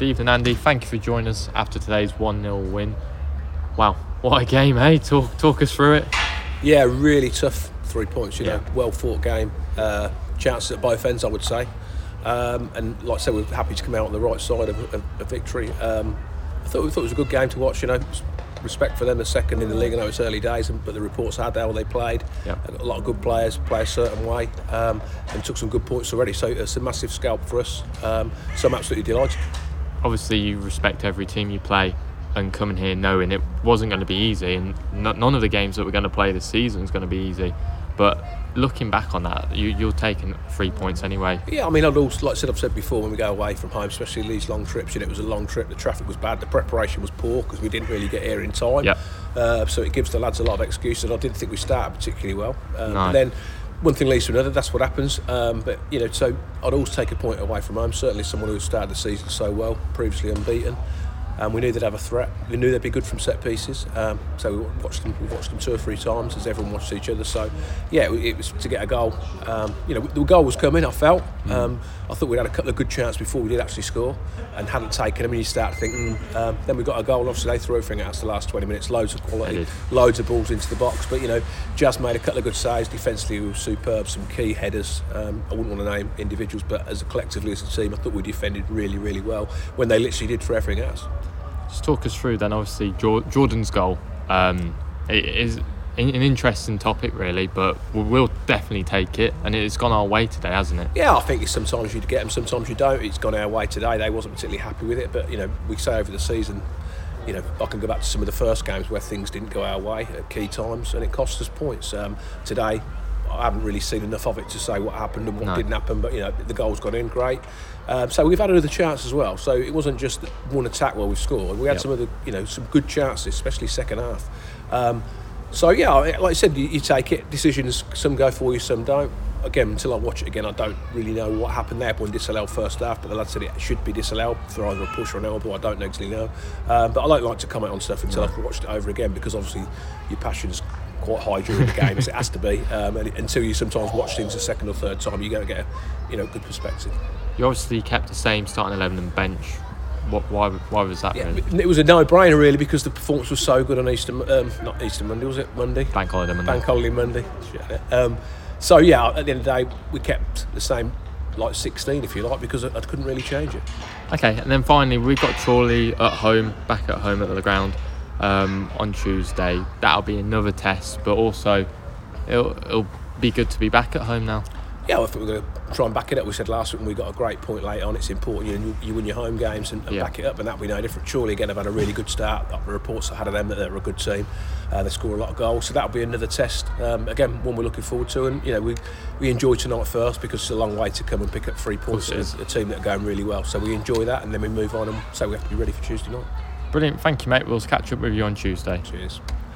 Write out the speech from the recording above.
Steve and Andy, thank you for joining us after today's 1 0 win. Wow, what a game, eh? Talk, talk us through it. Yeah, really tough three points, you Yeah. know, well fought game. Uh, chances at both ends, I would say. Um, and like I said, we're happy to come out on the right side of a, a victory. Um, I thought, we thought it was a good game to watch, you know. Respect for them, the second in the league. I know it's early days, but the reports had how they played. Yeah. A lot of good players play a certain way um, and took some good points already. So it's a massive scalp for us. Um, so I'm absolutely delighted. Obviously, you respect every team you play, and coming here knowing it wasn't going to be easy, and n- none of the games that we're going to play this season is going to be easy. But looking back on that, you, you're taking three points anyway. Yeah, I mean, I'd also, like I said, I've said before, when we go away from home, especially these long trips, you know, it was a long trip, the traffic was bad, the preparation was poor because we didn't really get here in time. Yep. Uh, so it gives the lads a lot of excuses. I didn't think we started particularly well. Um, No. But then one thing leads to another, that's what happens. Um, but, you know, so I'd always take a point away from home. Certainly someone who started the season so well, previously unbeaten. And we knew they'd have a threat. We knew they'd be good from set pieces. Um, so we watched them. We watched them two or three times as everyone watched each other. So, yeah, it, it was to get a goal. Um, you know, the goal was coming. I felt. Um, I thought we'd had a couple of good chances before we did actually score, and hadn't taken them. And you start thinking. Um, then we got a goal. Obviously, they threw everything at us the last 20 minutes. Loads of quality, loads of balls into the box. But you know, Jazz made a couple of good saves. Defensively, we were superb. Some key headers. Um, I wouldn't want to name individuals, but as a collectively as a team, I thought we defended really, really well when they literally did for everything else. Just talk us through then, obviously, Jordan's goal. Um, it is an interesting topic, really, but we will definitely take it, and it's gone our way today, hasn't it? Yeah, I think it's sometimes you get them, sometimes you don't. It's gone our way today. They wasn't particularly happy with it, but you know, we say over the season, you know, I can go back to some of the first games where things didn't go our way at key times, and it cost us points. Um, today, I haven't really seen enough of it to say what happened and what No. didn't happen, but you know, the goals got in great. Um, so we've had another chance as well. So it wasn't just one attack where we scored. We had Yep. some of the, you know, some good chances, especially second half. Um, so yeah, like I said, you, you take it. Decisions, some go for you, some don't. Again, until I watch it again, I don't really know what happened there. One disallowed first half, but the lad said it should be disallowed for either a push or an elbow. I don't actually know. Um, but I don't like to comment on stuff until I've watched it over again because obviously your passion's quite high during the game, as it has to be. Um, and until you sometimes watch things a second or third time, you don't get a you know good perspective. You obviously kept the same starting 11 and bench. What, why, why was that, Yeah, really? it was a no-brainer really because the performance was so good on Easter, um, not Easter Monday, was it Monday? Bank holiday Monday. Bank holiday Monday. Um, so yeah, at the end of the day, we kept the same, like 16 if you like, because I, I couldn't really change it. Okay, and then finally we've got Chorley at home, back at home at the ground um, on Tuesday. That'll be another test, but also it'll, it'll be good to be back at home now. Yeah, I think we're going to try and back it up. We said last week when we got a great point late on. It's important you, you win your home games and, and Yeah. back it up, and that we know different. Chorley again, have had a really good start. The reports I had of them that they're a good team. Uh, they score a lot of goals, so that'll be another test. Um, again, one we're looking forward to, and you know we we enjoy tonight first because it's a long way to come and pick up three points. is. A, a team that are going really well, so we enjoy that, and then we move on and so we have to be ready for Tuesday night. Brilliant, thank you, mate. We'll catch up with you on Tuesday. Cheers.